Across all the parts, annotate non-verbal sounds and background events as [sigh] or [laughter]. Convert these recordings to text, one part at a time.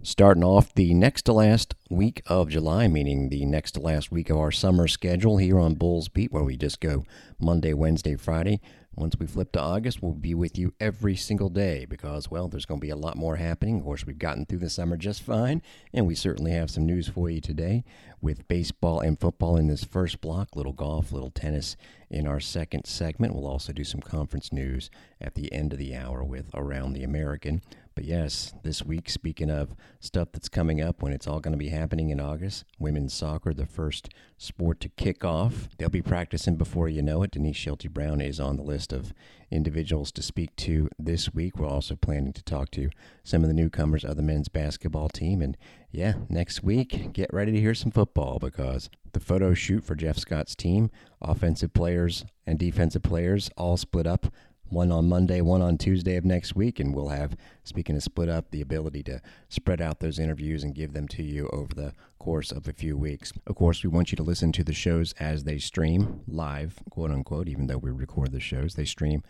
Starting off the next to last week of July, meaning the next to last week of our summer schedule here on Bulls Beat, where we just go Monday, Wednesday, Friday. Once we flip to August, we'll be with you every single day because, well, there's going to be a lot more happening. Of course, we've gotten through the summer just fine, and we certainly have some news for you today with baseball and football in this first block, little golf, little tennis in our second segment. We'll also do some conference news at the end of the hour with Around the American. But yes, this week, speaking of stuff that's coming up when it's all going to be happening in August, women's soccer, the first sport to kick off. They'll be practicing before you know it. Denise Schilte Brown is on the list of individuals to speak to this week. We're also planning to talk to some of the newcomers of the men's basketball team. And yeah, next week, get ready to hear some football because the photo shoot for Jeff Scott's team, offensive players and defensive players all split up one on Monday, one on Tuesday of next week, and we'll have, speaking of split up, the ability to spread out those interviews and give them to you over the course of a few weeks. Of course, we want you to listen to the shows as they stream live, quote unquote, even though we record the shows. They stream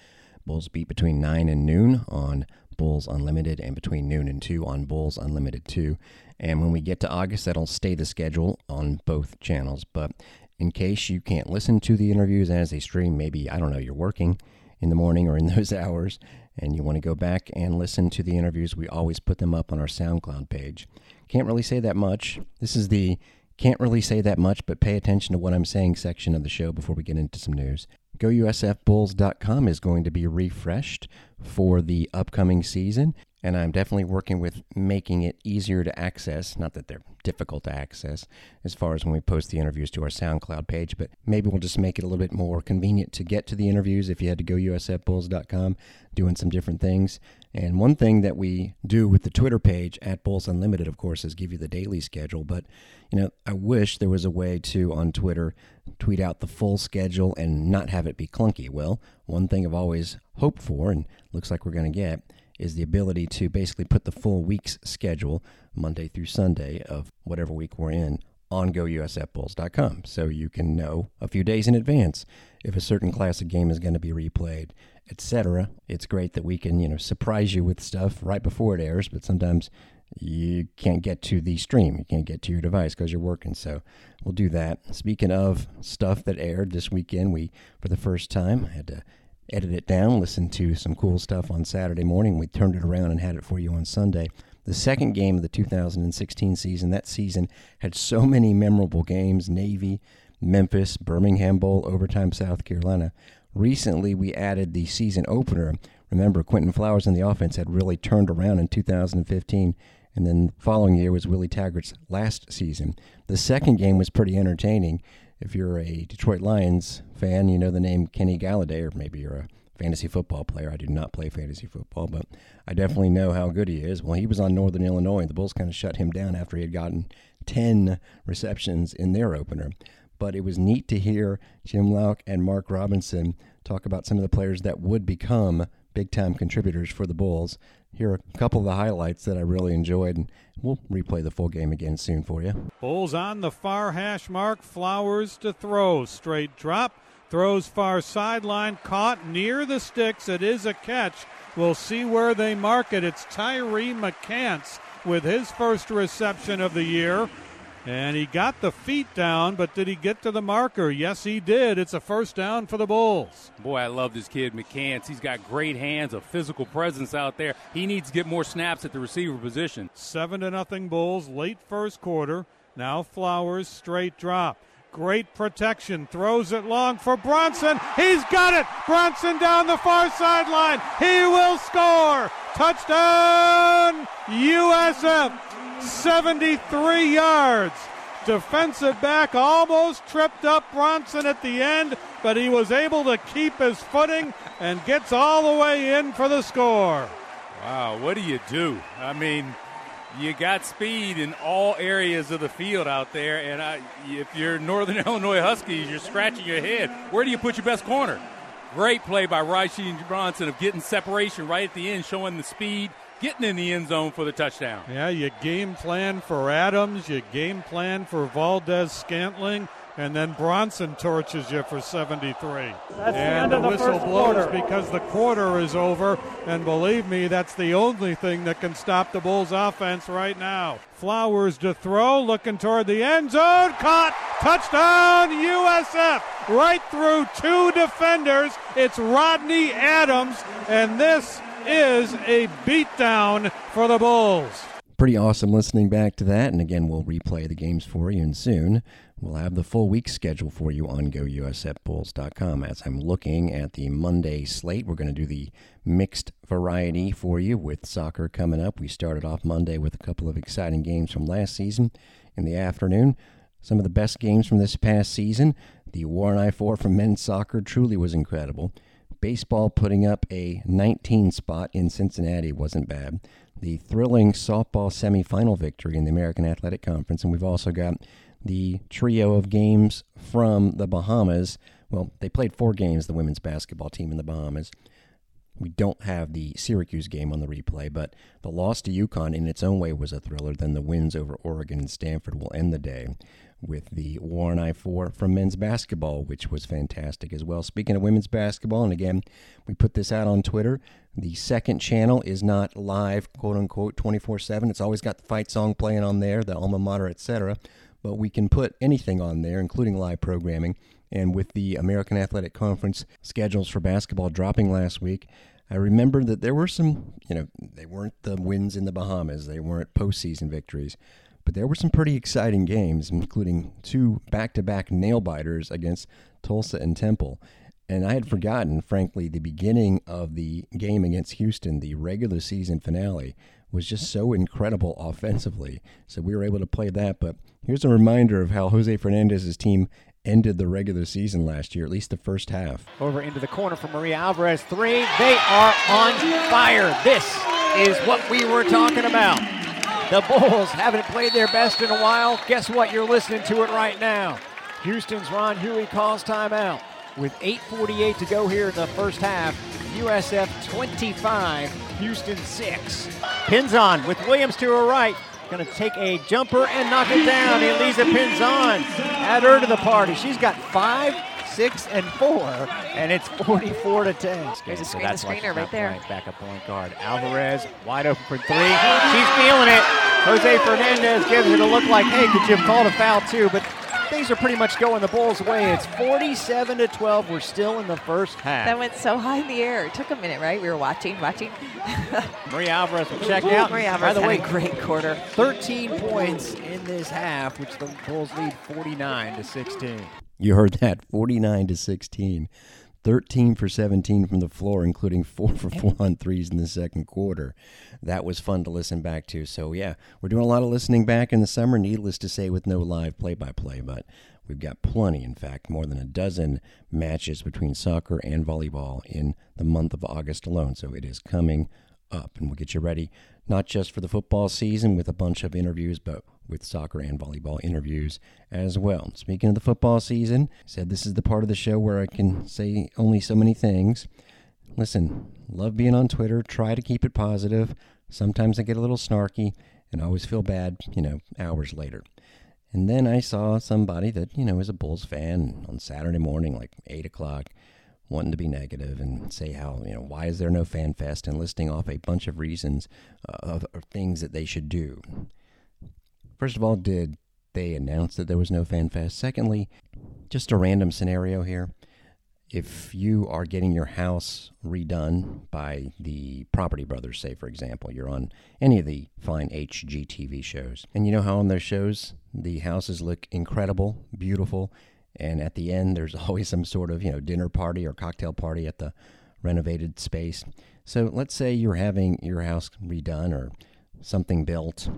Bulls Beat between 9 and noon on Bulls Unlimited and between noon and 2 on Bulls Unlimited 2. And when we get to August, that'll stay the schedule on both channels. But in case you can't listen to the interviews as they stream, maybe, I don't know, you're working in the morning or in those [laughs] hours and you want to go back and listen to the interviews, we always put them up on our SoundCloud page. Can't really say that much. This is the can't really say that much, but pay attention to what I'm saying section of the show before we get into some news. GoUSFBulls.com is going to be refreshed for the upcoming season and I'm definitely working with making it easier to access. Not that they're difficult to access as far as when we post the interviews to our SoundCloud page, but maybe we'll just make it a little bit more convenient to get to the interviews if you had to go usfbulls.com, doing some different things. And one thing that we do with the Twitter page at Bulls Unlimited, of course, is give you the daily schedule. But, you know, I wish there was a way to, on Twitter, tweet out the full schedule and not have it be clunky. Well, one thing I've always hoped for, and looks like we're going to get, is the ability to basically put the full week's schedule, Monday through Sunday, of whatever week we're in, on gousfbulls.com. So you can know a few days in advance if a certain classic game is going to be replayed, etc. It's great that we can, you know, surprise you with stuff right before it airs, but sometimes you can't get to the stream. You can't get to your device because you're working. So we'll do that. Speaking of stuff that aired this weekend, we, for the first time, had to edit it down, listen to some cool stuff on Saturday morning. We turned it around and had it for you on Sunday. The second game of the 2016 season, that season had so [laughs] many memorable games Navy, Memphis, Birmingham Bowl, overtime South Carolina. Recently, we added the season opener. Remember, Quinton Flowers and the offense had really turned around in 2015, and then the following year was Willie Taggart's last season. The second game was pretty entertaining if you're a Detroit Lions fan, you know the name Kenny Golladay, or maybe you're a fantasy football player. I do not play fantasy football, but I definitely know how good he is. Well, he was on Northern Illinois. The Bulls kind of shut him down after he had gotten 10 receptions in their opener. But it was neat to hear Jim Louk and Mark Robinson talk about some of the players that would become big time contributors for the Bulls. Here are a couple of the highlights that I really enjoyed, and we'll replay the full game again soon for you. Bulls on the far hash mark, Flowers to throw. Straight drop, throws far sideline, caught near the sticks. It is a catch. We'll see where they mark it. It's Tyree McCants with his first reception of the year. And he got the feet down, but did he get to the marker? Yes, he did. It's a first down for the Bulls. Boy, I love this kid, McCants. He's got great hands, a physical presence out there. He needs to get more snaps at the receiver position. Seven to nothing Bulls, late first quarter. Now Flowers, straight drop. Great protection. Throws it long for Bronson. He's got it. Bronson down the far sideline. He will score. Touchdown, USF. 73 yards. Defensive back almost tripped up Bronson at the end, but he was able to keep his footing and gets all the way in for the score. Wow, what do you do? I mean, you got speed in all areas of the field out there, and I, if you're Northern [laughs] Illinois Huskies, you're scratching your head. Where do you put your best corner? Great play by Ryeshene Bronson of getting separation right at the end, showing the speed getting in the end zone for the touchdown. Yeah, you game plan for Adams, you game plan for Valdes-Scantling, and then Bronson torches you for 73. That's and the, end of the whistle first blows quarter. because the quarter is over, and believe me, that's the only thing that can stop the Bulls offense right now. Flowers to throw, looking toward the end zone, caught, touchdown USF, right through two defenders. It's Rodney Adams, and this is a beatdown for the Bulls. Pretty awesome listening back to that. And again, we'll replay the games for you. And soon we'll have the full week schedule for you on gousfbulls.com. As I'm looking at the Monday slate, we're going to do the mixed variety for you with soccer coming up. We started off Monday with a couple of exciting games from last season in the afternoon. Some of the best games from this past season. The War on I 4 from men's soccer truly was incredible. Baseball putting up a 19 spot in Cincinnati wasn't bad the thrilling softball semifinal victory in the American Athletic Conference, and we've also got the trio of games from the Bahamas. Well, they played four games, the women's basketball team in the Bahamas. We don't have the Syracuse game on the replay, but the loss to UConn in its own way was a thriller. Then the wins over Oregon and Stanford will end the day with the War on I 4 from men's basketball, which was fantastic as well. Speaking of women's basketball, and again, we put this out on Twitter. The second channel is not live, quote unquote, 24 7. It's always got the fight song playing on there, the alma mater, etc. But we can put anything on there, including live programming. And with the American Athletic Conference schedules for basketball dropping last week, I remember that there were some, you know, they weren't the wins in the Bahamas, they weren't postseason victories, but there were some pretty exciting games, including two back to back nail biters against Tulsa and Temple. And I had forgotten, frankly, the beginning of the game against Houston, the regular season finale, was just so incredible offensively. So we were able to play that. But here's a reminder of how Jose Fernandez's team ended the regular season last year, at least the first half. Over into the corner for Maria Alvarez. Three. They are on fire. This is what we were talking about. The Bulls haven't played their best in a while. Guess what? You're listening to it right now. Houston's Ron Hughey calls timeout. With 8.48 to go here in the first half, USF 25, Houston 6. Pinzon with Williams to her right. Going to take a jumper and knock it down. Elisa Pinzon. Add her to the party. She's got five, six, and four, and it's 44 to 10. There's a So screen that's to screener right there. Backup point guard. Alvarez wide open for three. She's feeling it. Jose Fernandez gives it a look like, hey, could you have called a foul too? But things are pretty much going the Bulls' way. It's 47 to 12. We're still in the first half. That went so high in the air. It took a minute, right? We were watching, watching. [laughs] Maria Alvarez will check out. Maria Alvarez By the had way, a great quarter. 13 points in this half, which the Bulls lead 49 to 16. You heard that 49 to 16. 13 for 17 from the floor, including 4 for 4 on threes in the second quarter. That was fun to listen back to. So, yeah, we're doing a lot of listening back in the summer, needless to say, with no live play by play, but we've got plenty, in fact, more than a dozen matches between soccer and volleyball in the month of August alone. So, it is coming up, and we'll get you ready not just for the football season with a bunch of interviews, but with soccer and volleyball interviews as well. Speaking of the football season, I said this is the part of the show where I can say only so many things. Listen, love being on Twitter, try to keep it positive. Sometimes I get a little snarky and I always feel bad, you know, hours later. And then I saw somebody that, you know, is a Bulls fan on Saturday morning, like 8 o'clock, wanting to be negative and say how, you know, why is there no fan fest and listing off a bunch of reasons uh, of, of things that they should do. First of all, did they announce that there was no fan fest? Secondly, just a random scenario here. If you are getting your house redone by the Property Brothers, say, for example, you're on any of the fine HGTV shows, and you know how on those shows the houses look incredible, beautiful, and at the end there's [laughs] always some sort of, you know, dinner party or cocktail party at the renovated space. So let's say you're having your house redone or something built.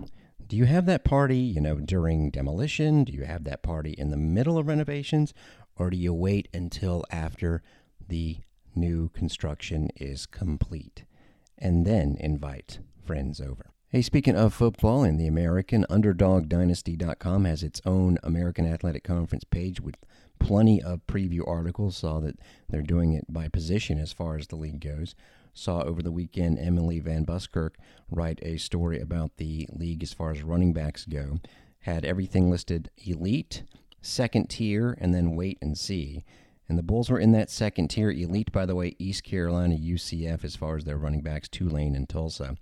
Do you have that party, you know, during demolition? Do you have that party in the middle of renovations? Or do you wait until after the new construction is complete and then invite friends over? Hey, speaking of football, in the American, UnderdogDynasty.com has its own American Athletic Conference page with plenty of preview articles. Saw that they're doing it by position as far as the league goes. Saw over the weekend Emily Van Buskirk write a story about the league as far as running backs go. Had everything listed elite, second tier, and then wait and see. And the Bulls were in that second tier. Elite, by the way, East Carolina, UCF, as far as their running backs, Tulane and Tulsa.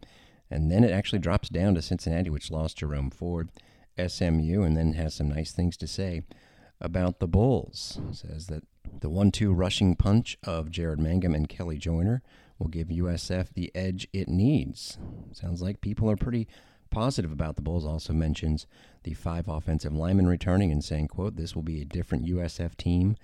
And then it actually drops down to Cincinnati, which lost Jerome Ford, SMU, and then has some nice things to say about the Bulls. Says that the one two rushing punch of Jaren Mangham and Kelley Joiner will give USF the edge it needs. Sounds like people are pretty positive about the Bulls. Also mentions the five offensive linemen returning and saying, quote, this will be a different USF team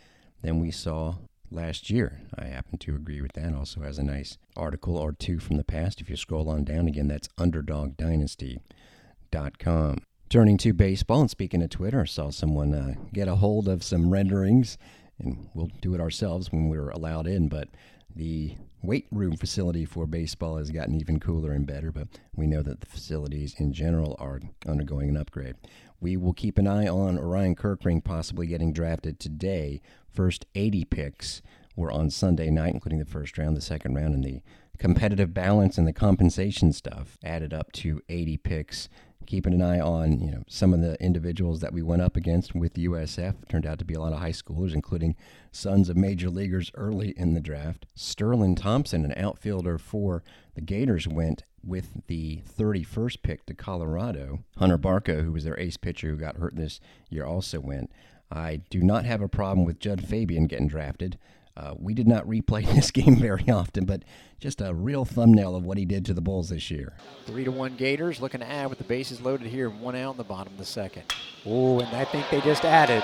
than we saw last year. I happen to agree with that. Also has a nice article or two from the past. If you scroll on down again, that's underdogdynasty.com. Turning to baseball and speaking of Twitter, I saw someone uh, get a hold of some renderings, and we'll do it ourselves when we're allowed in. But the weight room facility for baseball has gotten even cooler and better, but we know that the facilities in general are undergoing an upgrade. We will keep an eye on Orion Kerkering possibly getting drafted today. First 80 picks were on Sunday night, including the first round, the second round, and the competitive balance and the compensation stuff added up to 80 picks keeping an eye on you know some of the individuals that we went up against with USF. turned out to be a lot of high schoolers, including sons of major leaguers early in the draft. Sterlin Thompson, an outfielder for the Gators, went with the 31st pick to Colorado. Hunter Barco, who was their ace pitcher who got hurt this year, also went. I do not have a problem with Jud Fabian getting drafted. Uh, we did not replay [laughs] this game very often, but just a real thumbnail of what he did to the Bulls this year. Three to one Gators looking to add with the bases loaded here, one out in the bottom of the second. Oh, and I think they just added.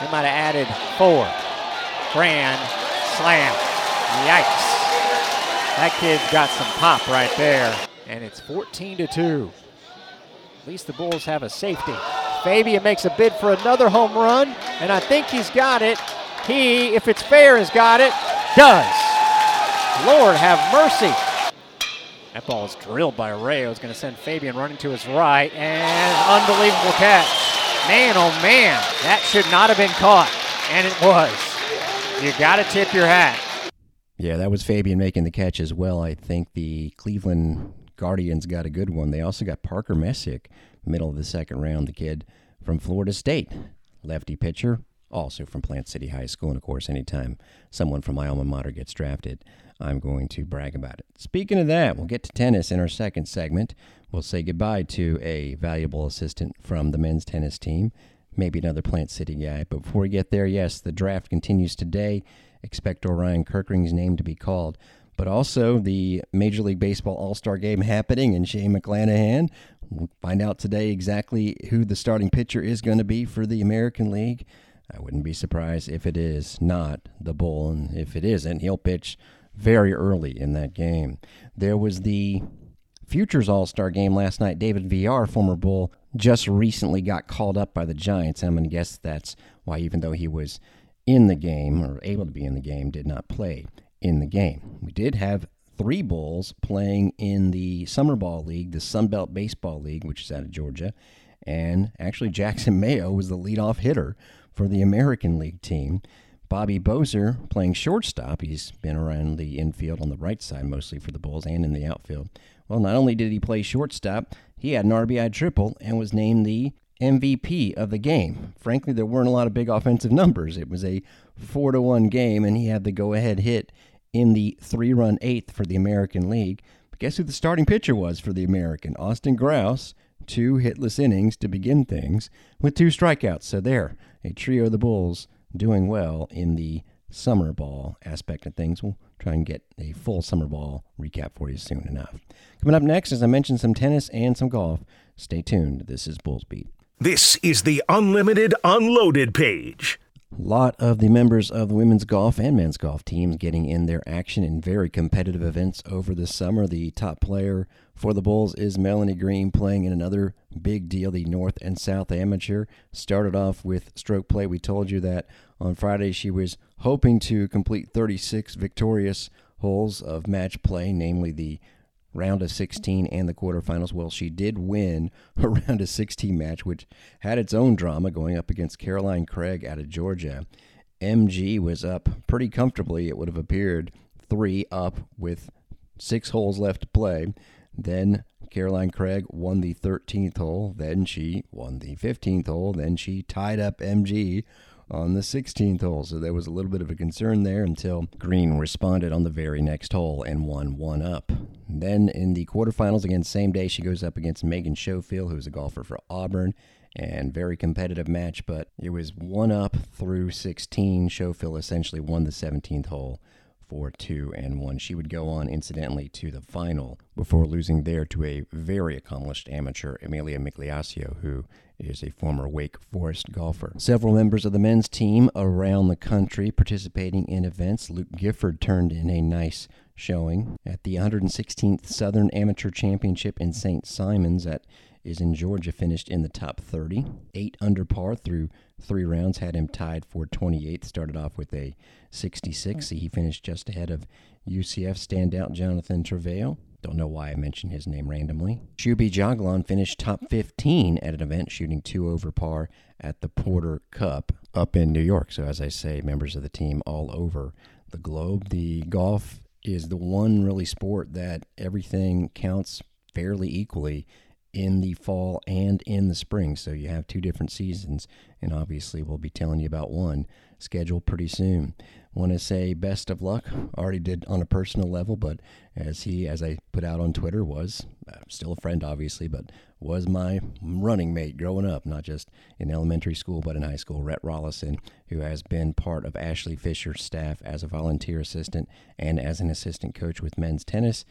They might have added four. Grand slam. Yikes. That kid's got some pop right there. And it's 14 to 2. At least the Bulls have a safety. Fabian makes a bid for another home run, and I think he's got it. He, if it's fair, has got it. Does. Lord have mercy. That ball is drilled by Rayo. It's going to send Fabian running to his right. And unbelievable catch. Man, oh man, that should not have been caught. And it was. You got to tip your hat. Yeah, that was Fabian making the catch as well. I think the Cleveland Guardians got a good one. They also got Parker Messick, middle of the second round, the kid from Florida State. Lefty pitcher, also from Plant City High School. And of course, anytime someone from my alma mater gets drafted, I'm going to brag about it. Speaking of that, we'll get to tennis in our second segment. We'll say goodbye to a valuable assistant from the men's tennis team, maybe another Plant City guy. But before we get there, yes, the draft continues today. Expect Orion Kerkering's name to be called. But also the Major League Baseball All Star game happening in Shane McClanahan. We'll find out today exactly who the starting pitcher is going to be for the American League. I wouldn't be surprised if it is not the Bull, and if it isn't, he'll pitch very early in that game. There was the Futures All Star game last night. David Villar, former Bull, just recently got called up by the Giants. I'm going to guess that's why, even though he was in the game or able to be in the game, did not play in the game. We did have three Bulls playing in the Summer Ball League, the Sun Belt Baseball League, which is out of Georgia. And actually, Jackson Mayo was the leadoff hitter for the American League team. Bobby Bozer playing shortstop. He's been around the infield on the right side mostly for the Bulls and in the outfield. Well, not only did he play shortstop, he had an RBI triple and was named the MVP of the game. Frankly, there weren't a lot of big offensive numbers. It was a 4 to 1 game and he had the go-ahead hit in the 3-run 8th for the American League. But guess who the starting pitcher was for the American? Austin Grouse, two hitless innings to begin things with two strikeouts. So there, a trio of the Bulls doing well in the summer ball aspect of things. We'll try and get a full summer ball recap for you soon enough. Coming up next, as I mentioned, some tennis and some golf. Stay tuned. This is Bulls Beat. This is the Unlimited Unloaded page. A lot of the members of the women's golf and men's golf teams getting in their action in very competitive events over the summer. The top player for the Bulls is Melanie Green playing in another big deal, the North and South Amateur. Started off with stroke play. We told you that on Friday she was hoping to complete 36 victorious holes of match play, namely the round of 16 and the quarterfinals. Well, she did win [laughs] a round of 16 match, which had its own drama going up against Caroline Craig out of Georgia. MG was up pretty comfortably, it would have appeared, three up with six holes left to play. Then Caroline Craig won the 13th hole. Then she won the 15th hole. Then she tied up MG on the 16th hole. So there was a little bit of a concern there until Green responded on the very next hole and won one up. Then in the quarterfinals, again, same day, she goes up against Megan Schofill, who's a golfer for Auburn. And very competitive match, but it was one up through 16. Schofill essentially won the 17th hole for two and one. She would go on, incidentally, to the final before losing there to a very accomplished amateur, Emilia Migliaccio, who is a former Wake Forest golfer. Several members of the men's team around the country participating in events. Luke Gifford turned in a nice showing at the 116th Southern Amateur Championship in St. Simons at is in Georgia, finished in the top 30. Eight under par through three rounds, had him tied for 28th. Started off with a 66. Hmm. He finished just ahead of UCF standout Jonathan Treveo. Don't know why I mentioned his name randomly. Shuby Jaglan finished top 15 at an event, shooting two over par at the Porter Cup up in New York. So, as I say, members of the team all over the globe. The golf is the one really sport that everything counts fairly equally in the fall and in the spring. So you have two different seasons, and obviously we'll be telling you about one schedule pretty soon. Want to say best of luck. Already did on a personal level, but as he, as I put out on Twitter, was uh, still a friend, obviously, but was my running mate growing up, not just in elementary school, but in high school. Rhett Rollison, who has been part of Ashley Fisher's staff as a volunteer assistant and as an assistant coach with men's tennis.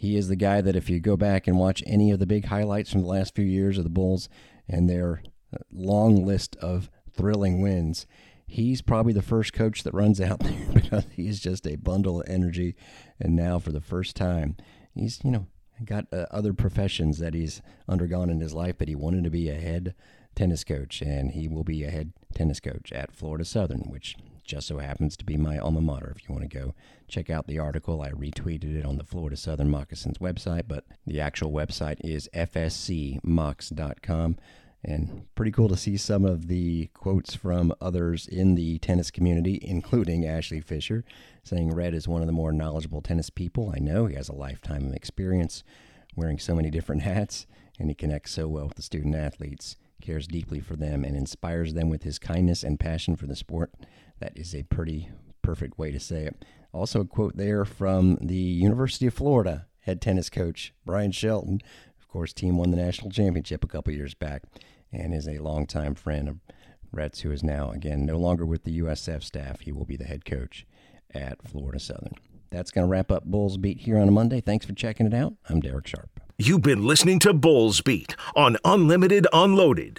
He is the guy that if you go back and watch any of the big highlights from the last few years of the Bulls and their uh, long list of thrilling wins, he's probably the first coach that runs out [laughs] there because he's just a bundle of energy. And now, for the first time, he's, you know, got uh, other professions that he's undergone in his life, but he wanted to be a head tennis coach, and he will be a head tennis coach at Florida Southern, which just so happens to be my alma mater. If you want to go check out the article, I retweeted it on the Florida Southern Moccasins website, but the actual website is fscmocs.com. And pretty cool to see some of the quotes from others in the tennis community, including Ashley Fisher, saying Rhett is one of the more knowledgeable tennis people I know. He has a lifetime of experience wearing so many different [laughs] hats, and he connects so well with the student athletes, cares deeply for them, and inspires them with his kindness and passion for the sport. That is a pretty perfect way to say it. Also, a quote there from the University of Florida head tennis coach, Bryan Shelton. Of course, team won the national championship a couple years back and is a longtime friend of Rhett's, who is now, again, no longer with the USF staff. He will be the head coach at Florida Southern. That's going to wrap up Bulls Beat here on a Monday. Thanks for checking it out. I'm Derek Sharp. You've been listening to Bulls Beat on Unlimited Unloaded.